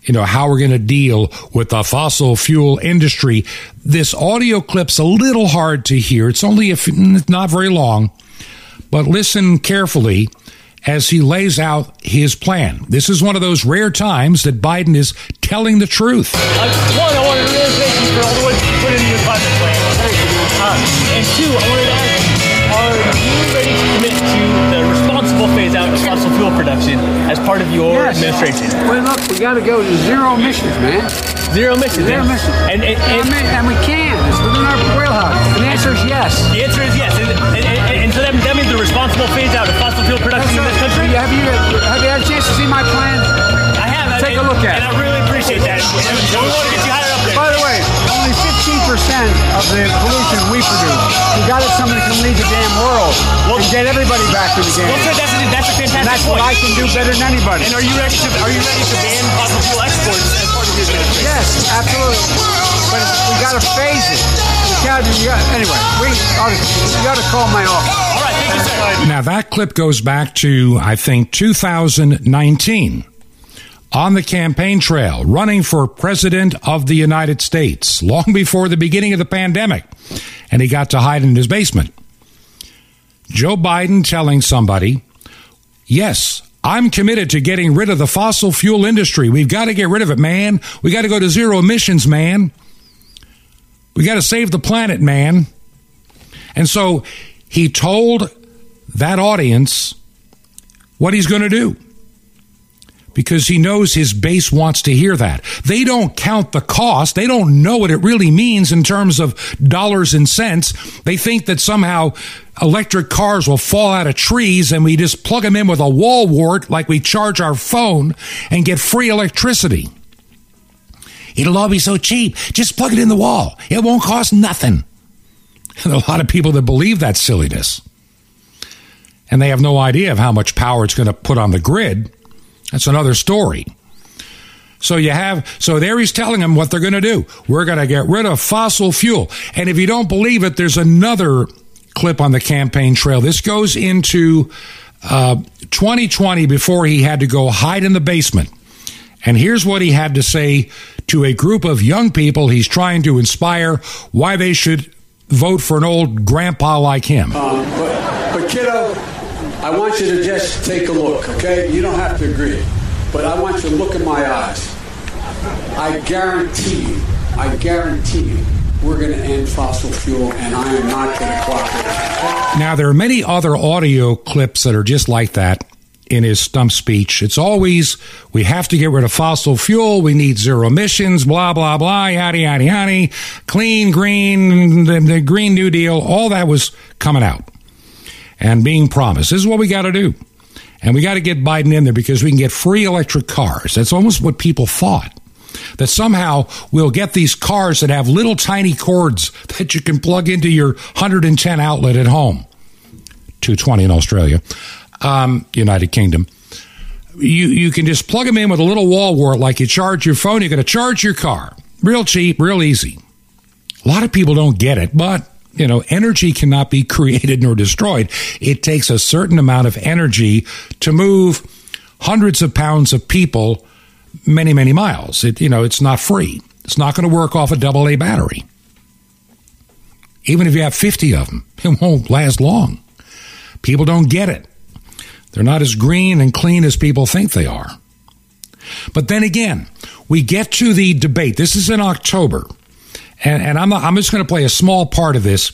you know, how we're going to deal with the fossil fuel industry. This audio clip's a little hard to hear. It's only if it's not very long, but listen carefully as he lays out his plan. This is one of those rare times that Biden is telling the truth. One, I wanted to thank you for all the work you put into your budget plan. Thank you. Uh, and two, I wanted fossil fuel production as part of your Yes. administration? Well, look, we got to go to zero emissions, man. Zero emissions. Zero emissions. And, and, And, and we- can. It's within our wheelhouse. And the answer is yes. the answer is yes. And, and, so that, that means the responsible phase out of fossil fuel production in this country? Have you, have you had a chance to see my plan? I have. Take and, a look at it. And. I really appreciate that. Of the pollution we produce. We got it something that can lead the damn world and get everybody back to the game. Well, sir, that's a, that's a fantastic And that's point. what I can do better than anybody. And are you ready to are you ready to ban fossil fuel exports as part of your administration? Yes, absolutely. But we got to phase it. We got to, you got, anyway, we ought to, you got to call my office. All right, thank you, sir. Now, that clip goes back to, I think, 2019 on the campaign trail, running for president of the United States, long before the beginning of the pandemic. And he got to hide in his basement. Joe Biden telling somebody, yes, I'm committed to getting rid of the fossil fuel industry. We've got to get rid of it, man. We got to go to zero emissions, man. We got to save the planet, man. And so he told that audience what he's going to do. Because he knows his base wants to hear that. They don't count the cost. They don't know what it really means in terms of dollars and cents. They think that somehow electric cars will fall out of trees and we just plug them in with a wall wart like we charge our phone and get free electricity. It'll all be so cheap. Just plug it in the wall. It won't cost nothing. And a lot of people that believe that silliness. And they have no idea of how much power it's going to put on the grid. That's another story. So you have, so there he's telling them what they're going to do. We're going to get rid of fossil fuel. And if you don't believe it, there's another clip on the campaign trail. This goes into uh, 2020 before he had to go hide in the basement. And here's what he had to say to a group of young people he's trying to inspire why they should vote for an old grandpa like him. Um, but, but, kiddo, I want you to just take a look, okay? You don't have to agree, but I want you to look in my eyes. I guarantee you, I guarantee you, we're going to end fossil fuel, and I am not going to cooperate. Now, there are many other audio clips that are just like that in his stump speech. It's always, we have to get rid of fossil fuel. We need zero emissions, blah, blah, blah, yada, yada, yada. Clean, green, the, the Green New Deal, all that was coming out and being promised. This is what we got to do. And we got to get Biden in there because we can get free electric cars. That's almost what people thought. That somehow we'll get these cars that have little tiny cords that you can plug into your 110 outlet at home. 220 in Australia um, United Kingdom. You you can just plug them in with a little wall wart like you charge your phone. You're going to charge your car, real cheap, real easy. A lot of people don't get it, but you know, energy cannot be created nor destroyed. It takes a certain amount of energy to move hundreds of pounds of people many, many miles. It, you know, it's not free. It's not going to work off a double A battery. Even if you have 50 of them, it won't last long. People don't get it. They're not as green and clean as people think they are. But then again, we get to the debate. This is in October. And, and I'm, I'm just going to play a small part of this.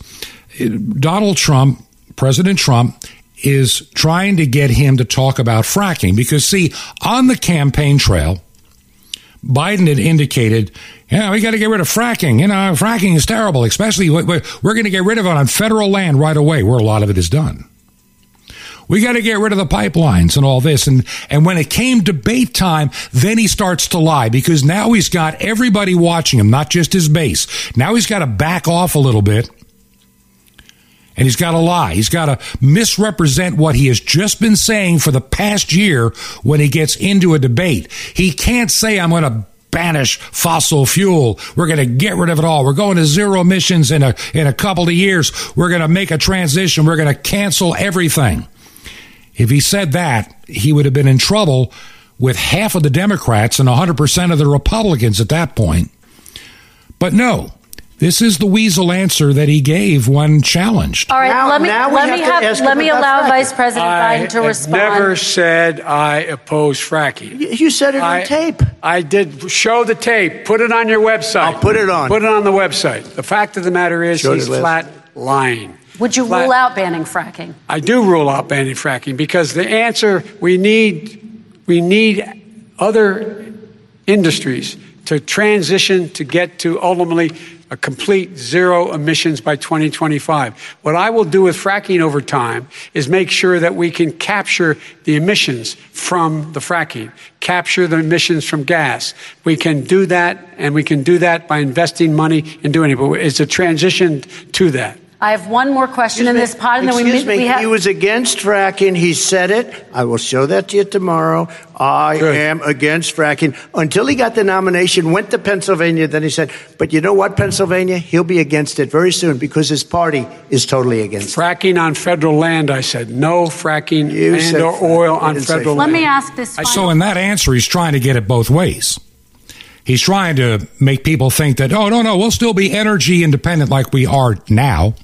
Donald Trump, President Trump, is trying to get him to talk about fracking because, see, on the campaign trail, Biden had indicated, yeah, we got to get rid of fracking. You know, fracking is terrible, especially we're going to get rid of it on federal land right away, where a lot of it is done. We got to get rid of the pipelines and all this. And, and when it came debate time, then he starts to lie because now he's got everybody watching him, not just his base. Now he's got to back off a little bit. And he's got to lie. He's got to misrepresent what he has just been saying for the past year when he gets into a debate. He can't say, I'm going to banish fossil fuel. We're going to get rid of it all. We're going to zero emissions in a, in a couple of years. We're going to make a transition. We're going to cancel everything. If he said that, he would have been in trouble with half of the Democrats and 100% of the Republicans at that point. But no, this is the weasel answer that he gave when challenged. All right, now, let me let me have, let me allow fracking. Vice President Biden to respond. I never said I oppose fracking. You said it I, on tape. I did show the tape. Put it on your website. I'll put it on. Put it on the website. The fact of the matter is, show he's flat lying. Would you rule out banning fracking? I do rule out banning fracking because the answer we need we need other industries to transition to get to ultimately a complete zero emissions by 2025. What I will do with fracking over time is make sure that we can capture the emissions from the fracking, capture the emissions from gas. We can do that, and we can do that by investing money in doing it. But it's a transition to that. I have one more question excuse in me, this pod, and then we, me, we have. He was against fracking. He said it. I will show that to you tomorrow. I Good. am against fracking. Until he got the nomination, went to Pennsylvania. Then he said, "But you know what, Pennsylvania? He'll be against it very soon because his party is totally against fracking it. on federal land." I said, "No fracking you and or oil on federal land." Let me ask this. So, in that answer, he's trying to get it both ways. He's trying to make people think that, oh, no, no, we'll still be energy independent like we are now.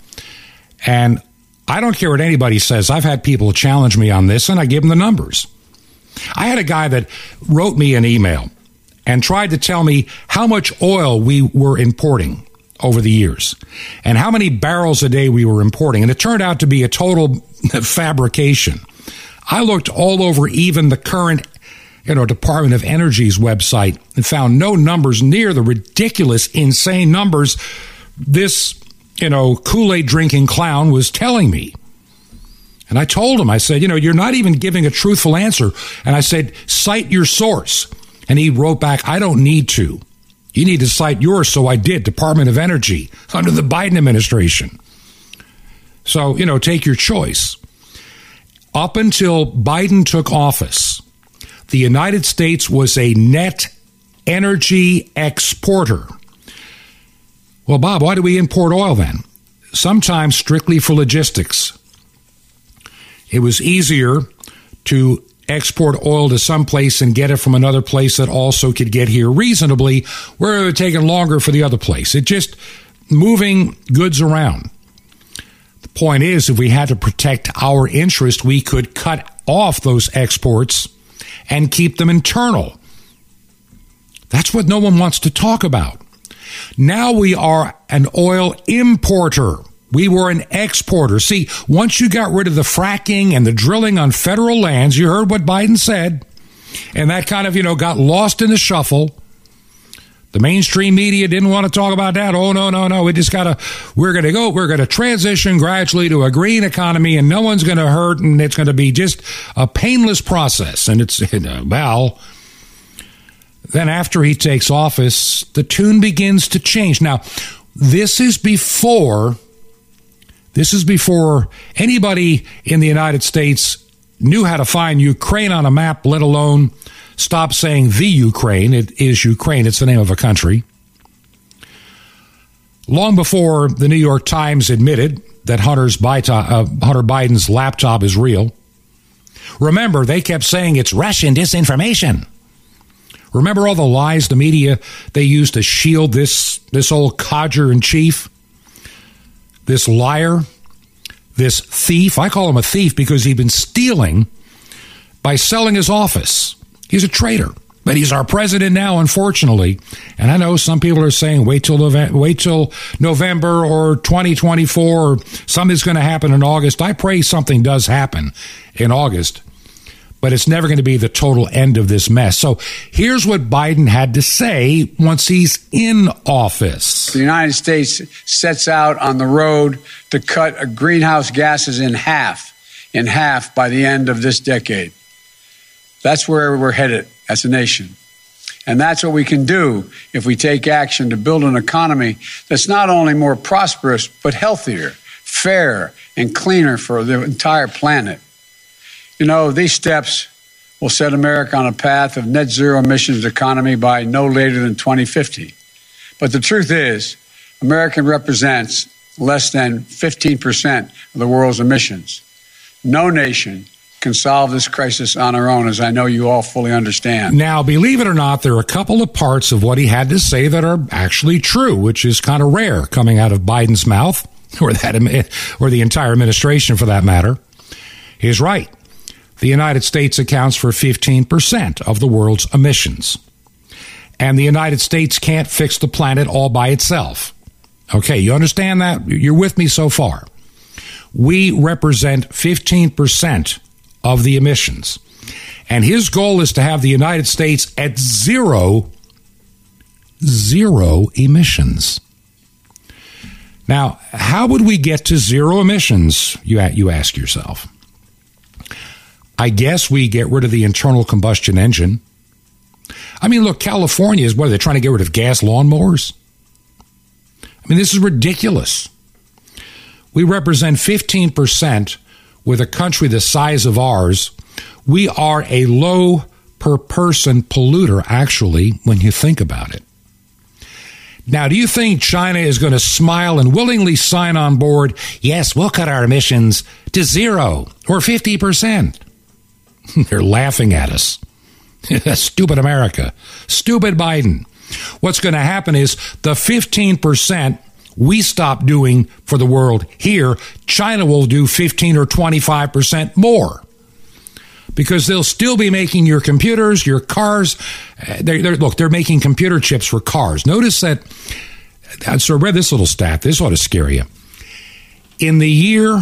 And I don't care what anybody says. I've had people challenge me on this, and I give them the numbers. I had a guy that wrote me an email and tried to tell me how much oil we were importing over the years and how many barrels a day we were importing. And it turned out to be a total fabrication. I looked all over even the current you know, Department of Energy's website and found no numbers near the ridiculous, insane numbers this, you know, Kool Aid drinking clown was telling me. And I told him, I said, you know, you're not even giving a truthful answer. And I said, cite your source. And he wrote back, I don't need to. You need to cite yours. So I did, Department of Energy under the Biden administration. So, you know, take your choice. Up until Biden took office, the United States was a net energy exporter. Well, Bob, why do we import oil then? Sometimes strictly for logistics. It was easier to export oil to some place and get it from another place that also could get here reasonably, where it would take longer for the other place. It just moving goods around. The point is, if we had to protect our interest, we could cut off those exports and keep them internal. That's what no one wants to talk about. Now we are an oil importer. We were an exporter. See, once you got rid of the fracking and the drilling on federal lands, you heard what Biden said, and that kind of, you know, got lost in the shuffle. The mainstream media didn't want to talk about that. Oh, no, no, no. We just got to, we're going to go, we're going to transition gradually to a green economy and no one's going to hurt and it's going to be just a painless process. And it's, well, then after he takes office, the tune begins to change. Now, this is before, this is before anybody in the United States knew how to find Ukraine on a map, let alone stop saying the Ukraine. It is Ukraine, it's the name of a country. Long before the New York Times admitted that Hunter's uh, Hunter Biden's laptop is real. Remember, they kept saying it's Russian disinformation. Remember all the lies the media they used to shield this this old codger in chief, this liar, this thief. I call him a thief because he's been stealing by selling his office. He's a traitor. But he's our president now, unfortunately. And I know some people are saying wait till November, wait till November or 2024 or something's going to happen in August. I pray something does happen in August but it's never going to be the total end of this mess. So here's what Biden had to say once he's in office. The United States sets out on the road to cut greenhouse gases in half, in half by the end of this decade. That's where we're headed as a nation. And that's what we can do if we take action to build an economy that's not only more prosperous, but healthier, fair, and cleaner for the entire planet. You know, these steps will set America on a path of net zero emissions economy by no later than 2050. But the truth is, America represents less than 15% of the world's emissions. No nation can solve this crisis on our own, as I know you all fully understand. Now, believe it or not, there are a couple of parts of what he had to say that are actually true, which is kind of rare coming out of Biden's mouth, or that, or the entire administration for that matter. He's right the United States accounts for 15% of the world's emissions. And the United States can't fix the planet all by itself. Okay, you understand that? You're with me so far. We represent 15% of the emissions. And his goal is to have the United States at zero, zero emissions. Now, how would we get to zero emissions? You, you ask yourself. I guess we get rid of the internal combustion engine. I mean, look, California is what are they're trying to get rid of gas lawnmowers. I mean, this is ridiculous. We represent 15% with a country the size of ours. We are a low per person polluter, actually, when you think about it. Now, do you think China is going to smile and willingly sign on board? Yes, we'll cut our emissions to zero or 50%. They're laughing at us. Stupid America. Stupid Biden. What's going to happen is the 15% we stop doing for the world here, China will do 15 or 25% more. Because they'll still be making your computers, your cars. Uh, they're, they're, look, they're making computer chips for cars. Notice that. Uh, so I read this little stat. This ought to scare you. In the year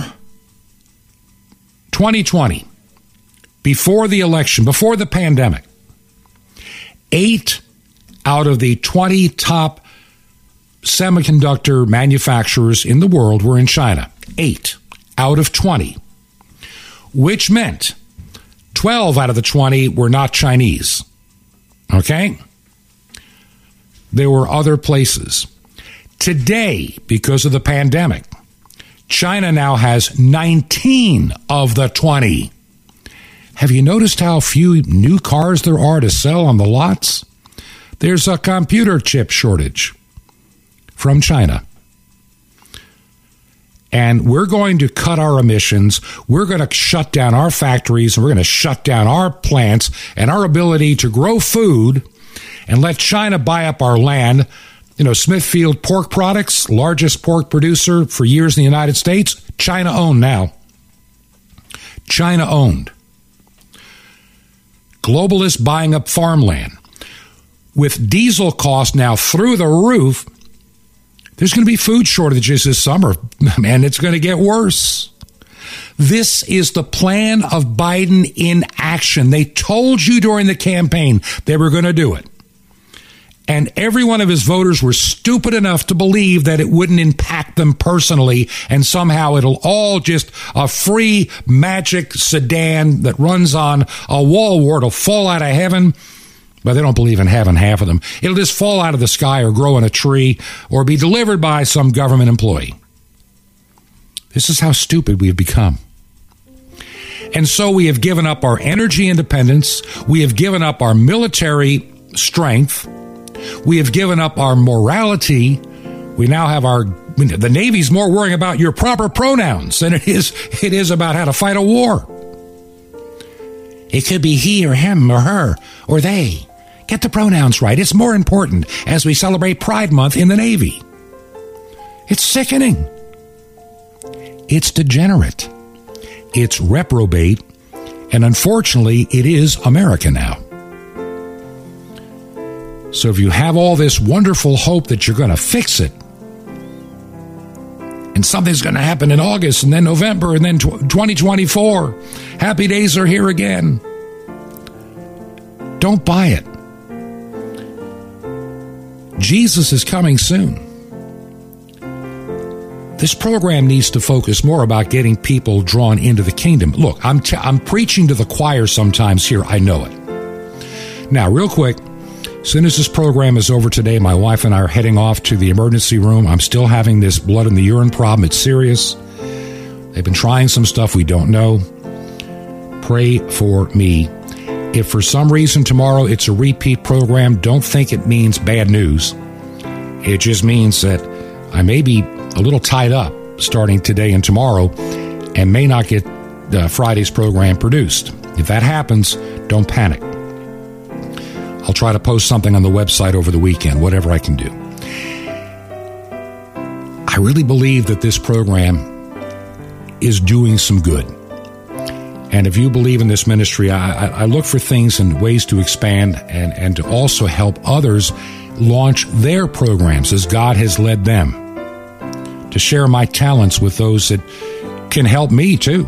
2020, before the election, before the pandemic, Eight out of the 20 top semiconductor manufacturers in the world were in China. Eight out of 20. Which meant 12 out of the 20 were not Chinese. Okay? There were other places. Today, because of the pandemic, China now has 19 of the 20. Have you noticed how few new cars there are to sell on the lots? There's a computer chip shortage from China. And we're going to cut our emissions. We're going to shut down our factories. We're going to shut down our plants and our ability to grow food and let China buy up our land. You know, Smithfield Pork Products, largest pork producer for years in the United States, China owned now. China owned. Globalists buying up farmland. With diesel costs now through the roof, there's going to be food shortages this summer, and it's going to get worse. This is the plan of Biden in action. They told you during the campaign they were going to do it. And every one of his voters were stupid enough to believe that it wouldn't impact them personally and somehow it'll all just a free magic sedan that runs on a wall wart will fall out of heaven. But they don't believe in heaven, half of them. It'll just fall out of the sky or grow in a tree or be delivered by some government employee. This is how stupid we have become. And so we have given up our energy independence. We have given up our military strength. We have given up our morality. We now have our the Navy's more worrying about your proper pronouns than it is it is about how to fight a war. It could be he or him or her or they. Get the pronouns right. It's more important as we celebrate Pride Month in the Navy. It's sickening. It's degenerate. It's reprobate. And unfortunately, it is America now. So if you have all this wonderful hope that you're going to fix it, and something's going to happen in August and then November and then 2024, happy days are here again. Don't buy it. Jesus is coming soon. This program needs to focus more about getting people drawn into the kingdom. Look, I'm, t- I'm preaching to the choir sometimes here. I know it. Now, real quick, soon as this program is over today, my wife and I are heading off to the emergency room. I'm still having this blood in the urine problem. It's serious. They've been trying some stuff we don't know. Pray for me. If for some reason tomorrow it's a repeat program, don't think it means bad news. It just means that I may be a little tied up starting today and tomorrow and may not get uh, Friday's program produced. If that happens, don't panic. I'll try to post something on the website over the weekend, whatever I can do. I really believe that this program is doing some good. And if you believe in this ministry, I, I, look for things and ways to expand and, and to also help others launch their programs as God has led them. To share my talents with those that can help me too.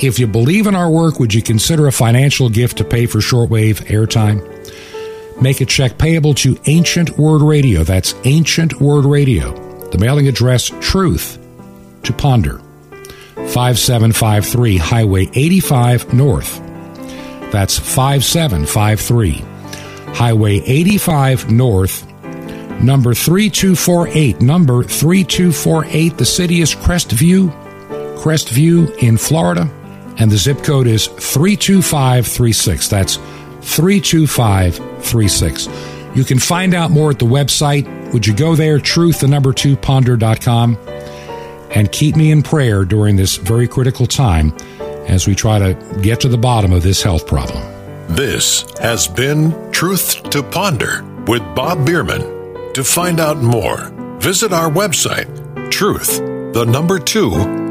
If you believe in our work, would you consider a financial gift to pay for shortwave airtime? Make a check payable to Ancient Word Radio. That's Ancient Word Radio. The mailing address Truth to Ponder. 5753 Highway 85 North. That's 5753 Highway 85 North. Number 3248. Number 3248. The city is Crestview. Crestview in Florida. And the zip code is 32536. That's 32536. You can find out more at the website. Would you go there, truth, the number two, ponder.com, and keep me in prayer during this very critical time as we try to get to the bottom of this health problem. This has been Truth to Ponder with Bob Bierman. To find out more, visit our website, truth, the number two,